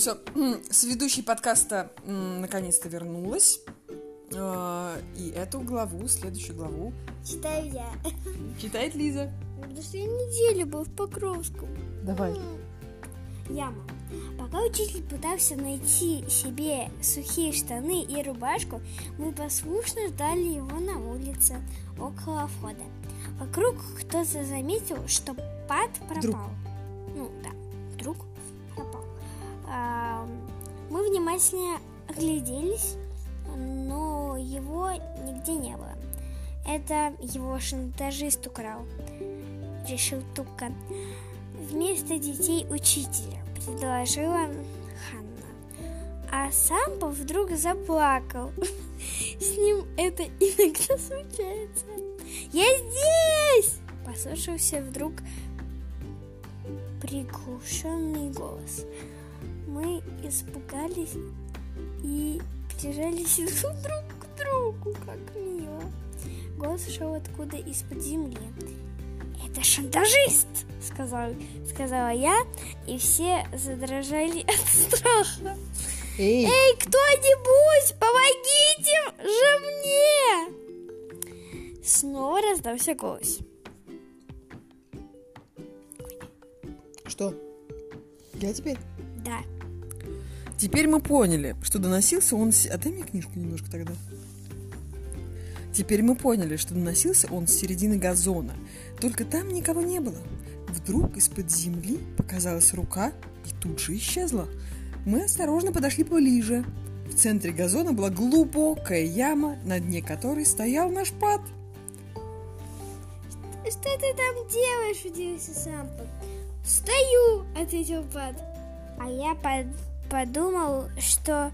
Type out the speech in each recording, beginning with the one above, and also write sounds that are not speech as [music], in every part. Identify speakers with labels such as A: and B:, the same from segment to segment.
A: все. Сведущий подкаста м, наконец-то вернулась. А, И эту главу, следующую главу,
B: Читаю я.
A: читает Лиза.
B: Потому что я неделю был в Покровском.
A: Давай.
B: Яма. Пока учитель пытался найти себе сухие штаны и рубашку, мы послушно ждали его на улице, около входа. Вокруг кто-то заметил, что пад пропал.
A: Вдруг.
B: Ну да, мы внимательно огляделись, но его нигде не было. Это его шантажист украл, решил Тука. Вместо детей учителя предложила Ханна. А Сампа вдруг заплакал. [laughs] С ним это иногда случается. Я здесь! Послышался вдруг приглушенный голос. Мы испугались и прижались [laughs] друг к другу, как мило. Голос шел откуда из-под земли. Это шантажист, сказал, сказала я, и все задрожали от [laughs] страха.
A: Эй,
B: Эй, кто-нибудь, помогите же мне! Снова раздался голос.
A: что? Я теперь?
B: Да,
A: Теперь мы поняли, что доносился он... с- Отдай мне книжку немножко тогда. Теперь мы поняли, что доносился он с середины газона. Только там никого не было. Вдруг из-под земли показалась рука и тут же исчезла. Мы осторожно подошли поближе. В центре газона была глубокая яма, на дне которой стоял наш пад.
B: Что ты там делаешь? удивился Сампа. Стою, ответил Пад. А я под- подумал, что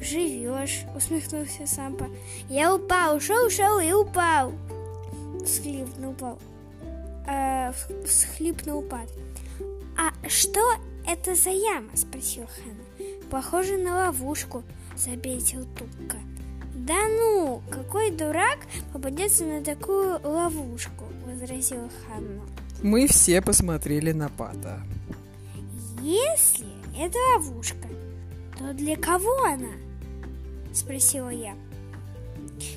B: живешь, усмехнулся Сампа. Я упал, шел, шел и упал. Всхлипнул Пад. Э, вс- всхлипнул Пад. А что это за яма? спросил Ханна. Похоже на ловушку, заметил Тукка. Да ну, какой дурак попадется на такую ловушку, возразила Ханна.
A: Мы все посмотрели на пада.
B: Если это ловушка, то для кого она? Спросила я.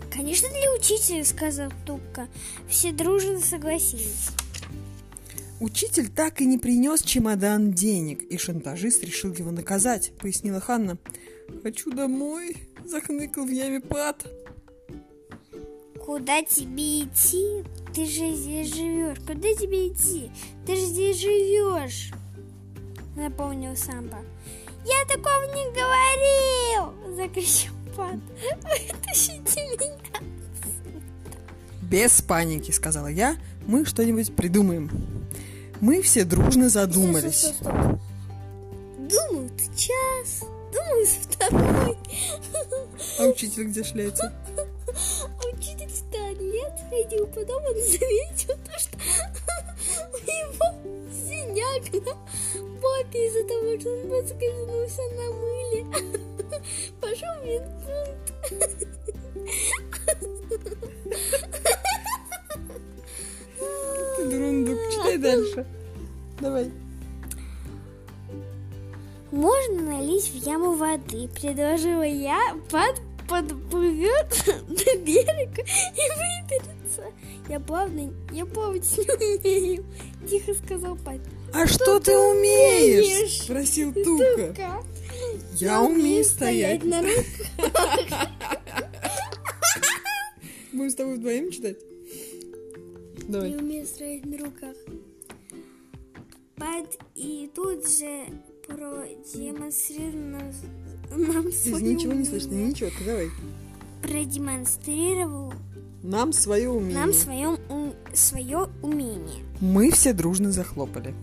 B: Конечно, для учителя, сказал Тукка. Все дружно согласились.
A: Учитель так и не принес чемодан денег, и шантажист решил его наказать, пояснила Ханна. «Хочу домой», — захныкал в яме пад.
B: Куда тебе идти? Ты же здесь живешь. Куда тебе идти? Ты же здесь живешь. Напомнил Самба. Я такого не говорил! Закричал Пат. Вытащите меня!
A: «Без паники», — сказала я, — «мы что-нибудь придумаем». Мы все дружно задумались.
B: Стоп, стоп, стоп. Думают час, думают второй.
A: А учитель где шляется?
B: А Учитель сто лет ходил, потом он [laughs] заметил то, что у на [laughs] попе из-за того, что он поскользнулся на мыле. [laughs] Пошел в медпункт.
A: Ты дурундук, читай дальше. Давай.
B: Можно налить в яму воды, предложила я, под подплывет до [laughs] берега и выберется. Я плавно, я плавать не умею, тихо сказал папа.
A: «А что ты умеешь?» спросил Тука.
B: Тука.
A: «Я умею стоять».
B: на руках.
A: Будем с тобой вдвоем читать? Давай.
B: Я умею стоять на руках. Пад и тут же продемонстрировал нам
A: Здесь
B: свое
A: ничего не
B: умение.
A: слышно, ничего, ты давай.
B: Продемонстрировал
A: Нам свое умение.
B: нам свое, свое умение.
A: Мы все дружно захлопали.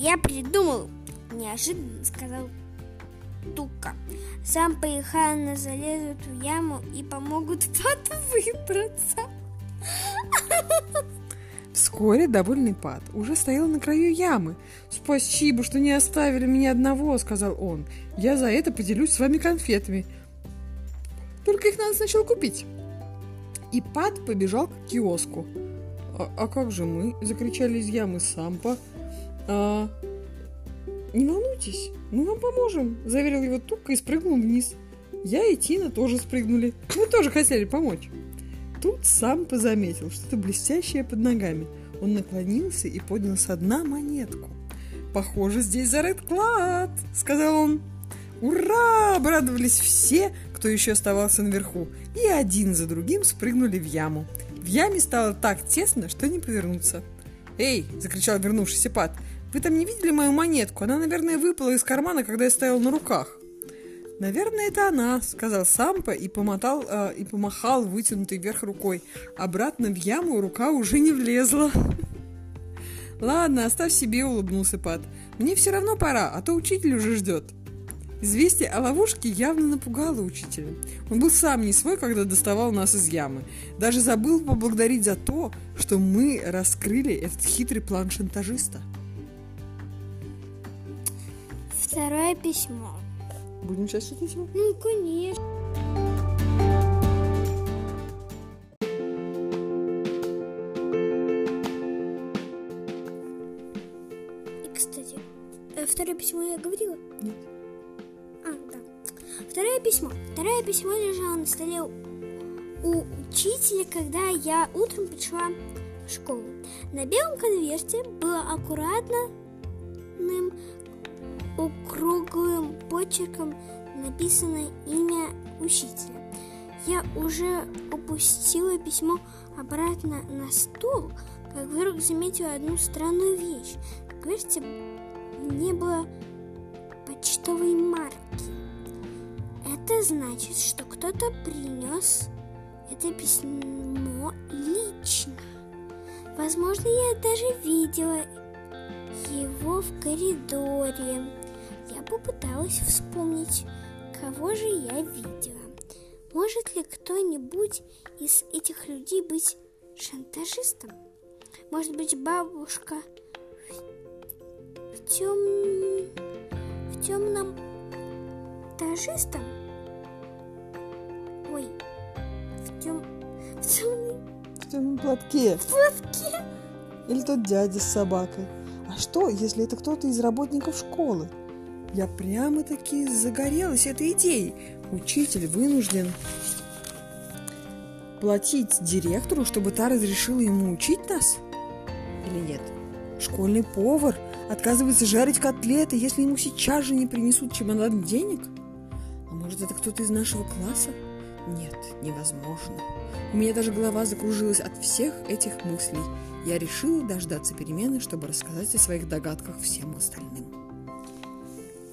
B: Я придумал, неожиданно сказал Тука. Сам Ханна залезут в яму и помогут Пату выбраться.
A: Вскоре довольный Пат уже стоял на краю ямы. «Спасибо, что не оставили меня одного», — сказал он. «Я за это поделюсь с вами конфетами. Только их надо сначала купить». И Пат побежал к киоску. «А, а как же мы?» — закричали из ямы Сампа. «А, Не волнуйтесь, мы вам поможем, заверил его Тука и спрыгнул вниз. Я и Тина тоже спрыгнули. Мы тоже хотели помочь. Тут сам позаметил что-то блестящее под ногами. Он наклонился и поднял со дна монетку. «Похоже, здесь зарыт клад», — сказал он. «Ура!» — обрадовались все, кто еще оставался наверху, и один за другим спрыгнули в яму. В яме стало так тесно, что не повернуться. «Эй!» — закричал вернувшийся Пат. «Вы там не видели мою монетку? Она, наверное, выпала из кармана, когда я стоял на руках». «Наверное, это она», — сказал Сампа и, помотал, э, и помахал вытянутой вверх рукой. Обратно в яму рука уже не влезла. [laughs] «Ладно, оставь себе», — улыбнулся Пат. «Мне все равно пора, а то учитель уже ждет». Известие о ловушке явно напугало учителя. Он был сам не свой, когда доставал нас из ямы. Даже забыл поблагодарить за то, что мы раскрыли этот хитрый план шантажиста.
B: Второе письмо.
A: Будем сейчас читать его?
B: Ну, конечно. И, кстати, э, второе письмо я говорила?
A: Нет.
B: А, да. Второе письмо. Второе письмо лежало на столе у учителя, когда я утром пришла в школу. На белом конверте было аккуратным округлым почерком написано имя учителя. Я уже опустила письмо обратно на стол, как вдруг заметила одну странную вещь. В конверте не было почтовой марки. Это значит, что кто-то принес это письмо лично. Возможно, я даже видела его в коридоре. Попыталась вспомнить, кого же я видела. Может ли кто-нибудь из этих людей быть шантажистом? Может быть, бабушка в, тем... в темном тажистом? Ой, в тем... в темном...
A: В темном платке.
B: В платке?
A: Или тот дядя с собакой. А что, если это кто-то из работников школы? Я прямо-таки загорелась этой идеей. Учитель вынужден платить директору, чтобы та разрешила ему учить нас? Или нет? Школьный повар отказывается жарить котлеты, если ему сейчас же не принесут чемодан денег? А может, это кто-то из нашего класса? Нет, невозможно. У меня даже голова закружилась от всех этих мыслей. Я решила дождаться перемены, чтобы рассказать о своих догадках всем остальным.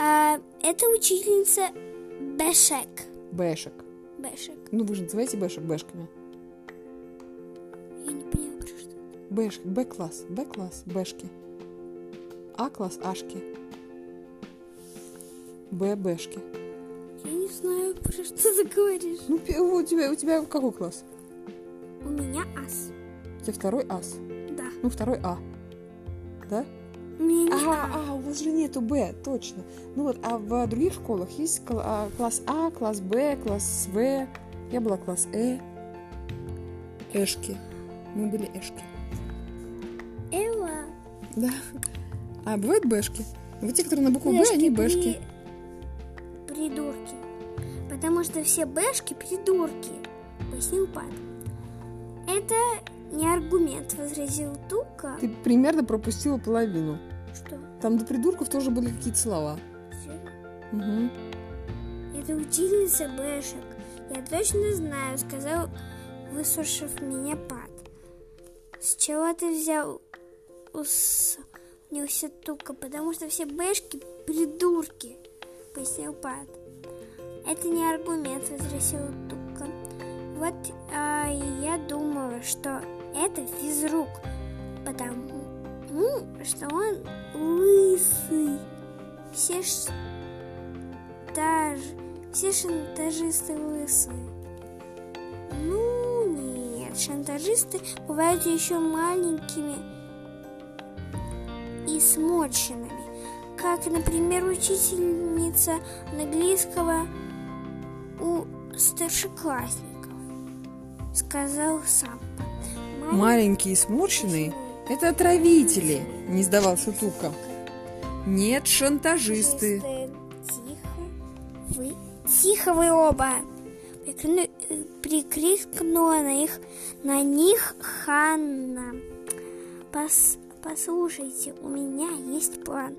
B: А, это учительница Бешек.
A: Бэшек.
B: Бешек.
A: Ну, вы же называете Бэшек Бэшками.
B: Я не поняла, про что.
A: Бэш, Б-класс, Б-класс, Бэшки. А-класс, Ашки. Б, Бэшки.
B: Я не знаю, про что ты говоришь.
A: Ну, у тебя, у тебя какой класс?
B: У меня ас.
A: У тебя второй ас.
B: Да.
A: Ну, второй А. Да?
B: Меня не
A: А,
B: а.
A: а, у вас же нету Б, точно. Ну вот, а в других школах есть а, класс А, класс Б, класс В. Я была класс Э. Эшки. Мы были Эшки.
B: Эва.
A: Да. А бывают Бэшки? Вот те, которые на букву Б,
B: Бэшки
A: они
B: при-
A: Бэшки.
B: Придурки. Потому что все бэшки придурки, пояснил Пат. Это не аргумент, возразил Тука.
A: Ты примерно пропустила половину.
B: Что?
A: Там до придурков тоже были какие-то слова. Угу.
B: Это учительница бэшек. Я точно знаю, сказал, выслушав меня Пат. С чего ты взял усмехнулся Тука? Потому что все бэшки придурки, пояснил Пат. Это не аргумент, возразил Тука. Вот а, я думаю, что это физрук, потому что он лысый. Все ш- даже все шантажисты лысые. Ну нет, шантажисты бывают еще маленькими и сморщенными, как, например, учительница английского у старшеклассников, сказал сам.
A: Маленькие и сморщенные – это отравители, не сдавался Тука. Нет, шантажисты.
B: Тихо вы, тихо вы оба. Э, Прикрикнула на их, на них Ханна. Пос- послушайте, у меня есть план.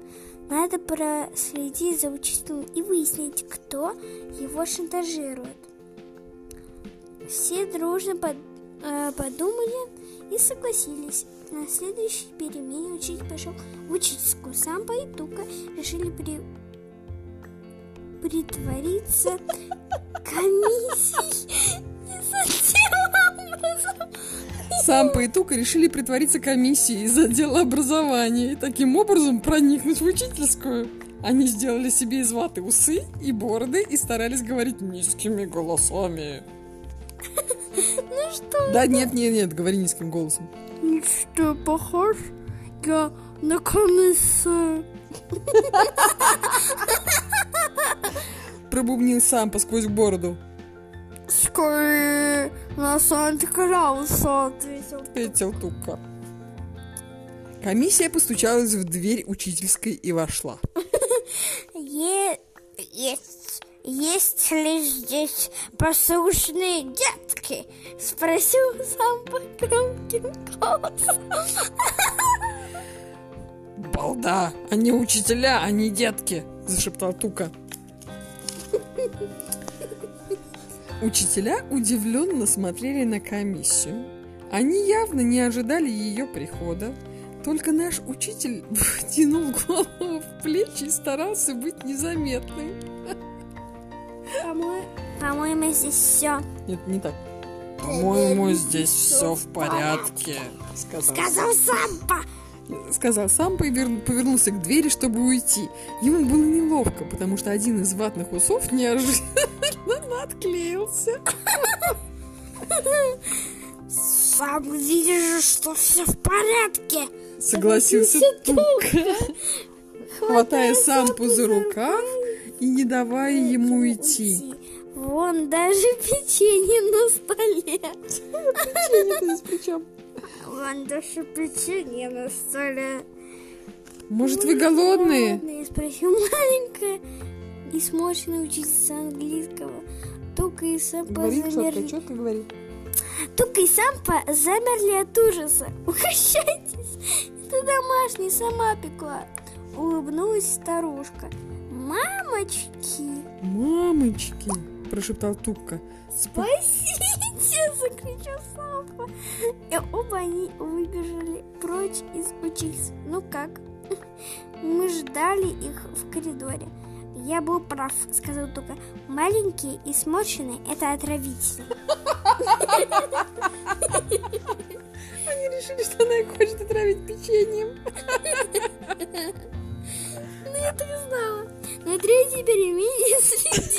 B: Надо проследить за учителем и выяснить, кто его шантажирует. Все дружно под- подумали и согласились. На следующей перемене учитель пошел в учительскую. Сампа и Тука решили при... притвориться комиссией и затем образом
A: Сампа и Тука решили притвориться комиссией из отдела образования и таким образом проникнуть в учительскую. Они сделали себе из ваты усы и бороды и старались говорить низкими голосами. [laughs]
B: Что?
A: Да нет, нет, нет, говори низким голосом.
B: Ну что, похож я на комиссию? [laughs]
A: Пробубнил Сампа сквозь бороду.
B: Скорее на Санта-Клауса, ответил.
A: Ответил Тука. Комиссия постучалась в дверь учительской и вошла. [laughs]
B: Есть, есть ли здесь послушные детки? Спросил сам по громким голосом.
A: Балда, они учителя, а не детки, зашептал Тука. Учителя удивленно смотрели на комиссию. Они явно не ожидали ее прихода. Только наш учитель [laughs] втянул голову в плечи и старался быть незаметным.
B: По-моему, по-моему, здесь все.
A: Нет, не так. По-моему, здесь все в порядке, сказал
B: Сказал Сампа.
A: сказал Сампа и вер- повернулся к двери, чтобы уйти. Ему было неловко, потому что один из ватных усов неожиданно [laughs] отклеился.
B: Сам видишь, что все в порядке.
A: Согласился Тука, хватая Сампу за рукав и не давая ему уйти.
B: Вон даже печенье на столе.
A: Печенье-то здесь при чем?
B: Вон даже печенье на столе.
A: Может, вы голодные?
B: Ладно, я спросил маленькая и сморщенная учительница английского. Тука и Сампа
A: Говори четко,
B: замерли.
A: четко говори.
B: Тука и Сампа замерли от ужаса. Угощайтесь. Это домашний, сама пекла. Улыбнулась старушка. Мамочки,
A: Мамочки, прошептал Тука.
B: спасите, [laughs] закричал Сампа. И оба они выбежали прочь из учительства. Ну как? [laughs] Мы ждали их в коридоре. Я был прав, сказал Тука. Маленькие и сморщенные – это отравители. [laughs]
A: Они решили, что она их хочет отравить печеньем.
B: Я так и знала. На третьей перемене [laughs] следить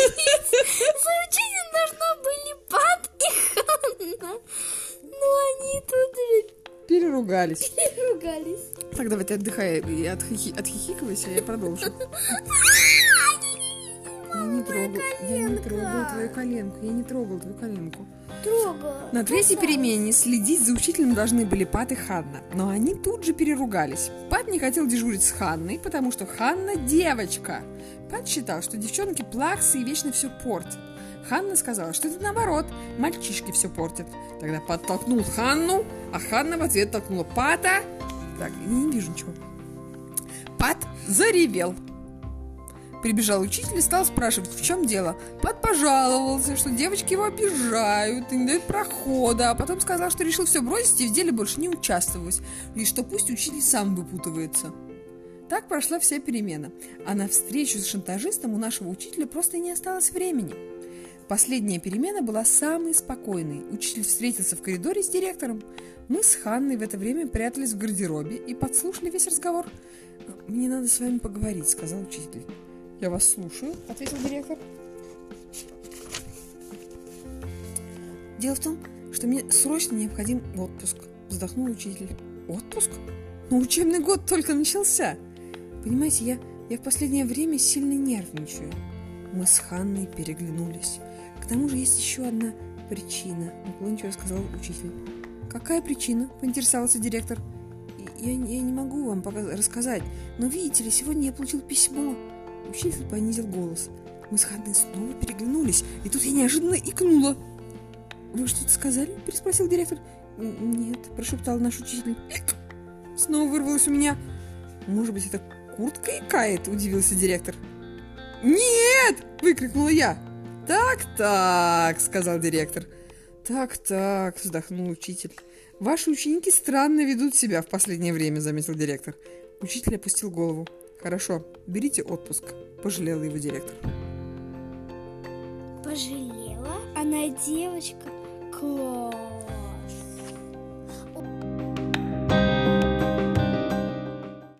B: за учителем должно были Пат и Ханна. Но они тут же
A: Переругались.
B: ругались.
A: Так, давай ты отдыхай и отхихи- отхихикивайся, я продолжу. Я не трогал, я не трогал твою коленку, я не трогал твою коленку.
B: Трогала.
A: На третьей перемене следить за учителем должны были Пат и Ханна, но они тут же переругались. Пат не хотел дежурить с Ханной, потому что Ханна девочка. Пат считал, что девчонки плаксы и вечно все портят. Ханна сказала, что это наоборот, мальчишки все портят. Тогда Пат толкнул Ханну, а Ханна в ответ толкнула Пата. Так, не вижу ничего. Пат заревел. Прибежал учитель и стал спрашивать, в чем дело. Пат пожаловался, что девочки его обижают и не дают прохода, а потом сказал, что решил все бросить и в деле больше не участвовать, и что пусть учитель сам выпутывается. Так прошла вся перемена, а на встречу с шантажистом у нашего учителя просто не осталось времени. Последняя перемена была самой спокойной. Учитель встретился в коридоре с директором. Мы с Ханной в это время прятались в гардеробе и подслушали весь разговор. «Мне надо с вами поговорить», — сказал учитель. «Я вас слушаю», — ответил директор. «Дело в том, что мне срочно необходим отпуск», — вздохнул учитель. «Отпуск? Но учебный год только начался. Понимаете, я, я в последнее время сильно нервничаю». Мы с Ханной переглянулись. К тому же есть еще одна причина, уклончиво сказал учитель. Какая причина? поинтересовался директор. я, я не могу вам пока рассказать, но видите ли, сегодня я получил письмо. Учитель понизил голос. Мы с Ханной снова переглянулись, и тут я неожиданно икнула. «Вы что-то сказали?» – переспросил директор. «Нет», – прошептал наш учитель. Снова вырвалось у меня. «Может быть, это куртка икает?» – удивился директор. «Нет!» – выкрикнула я. «Так-так», – сказал директор. «Так-так», – вздохнул учитель. «Ваши ученики странно ведут себя в последнее время», – заметил директор. Учитель опустил голову. «Хорошо, берите отпуск», – пожалел его директор.
B: Пожалела? Она девочка? Класс!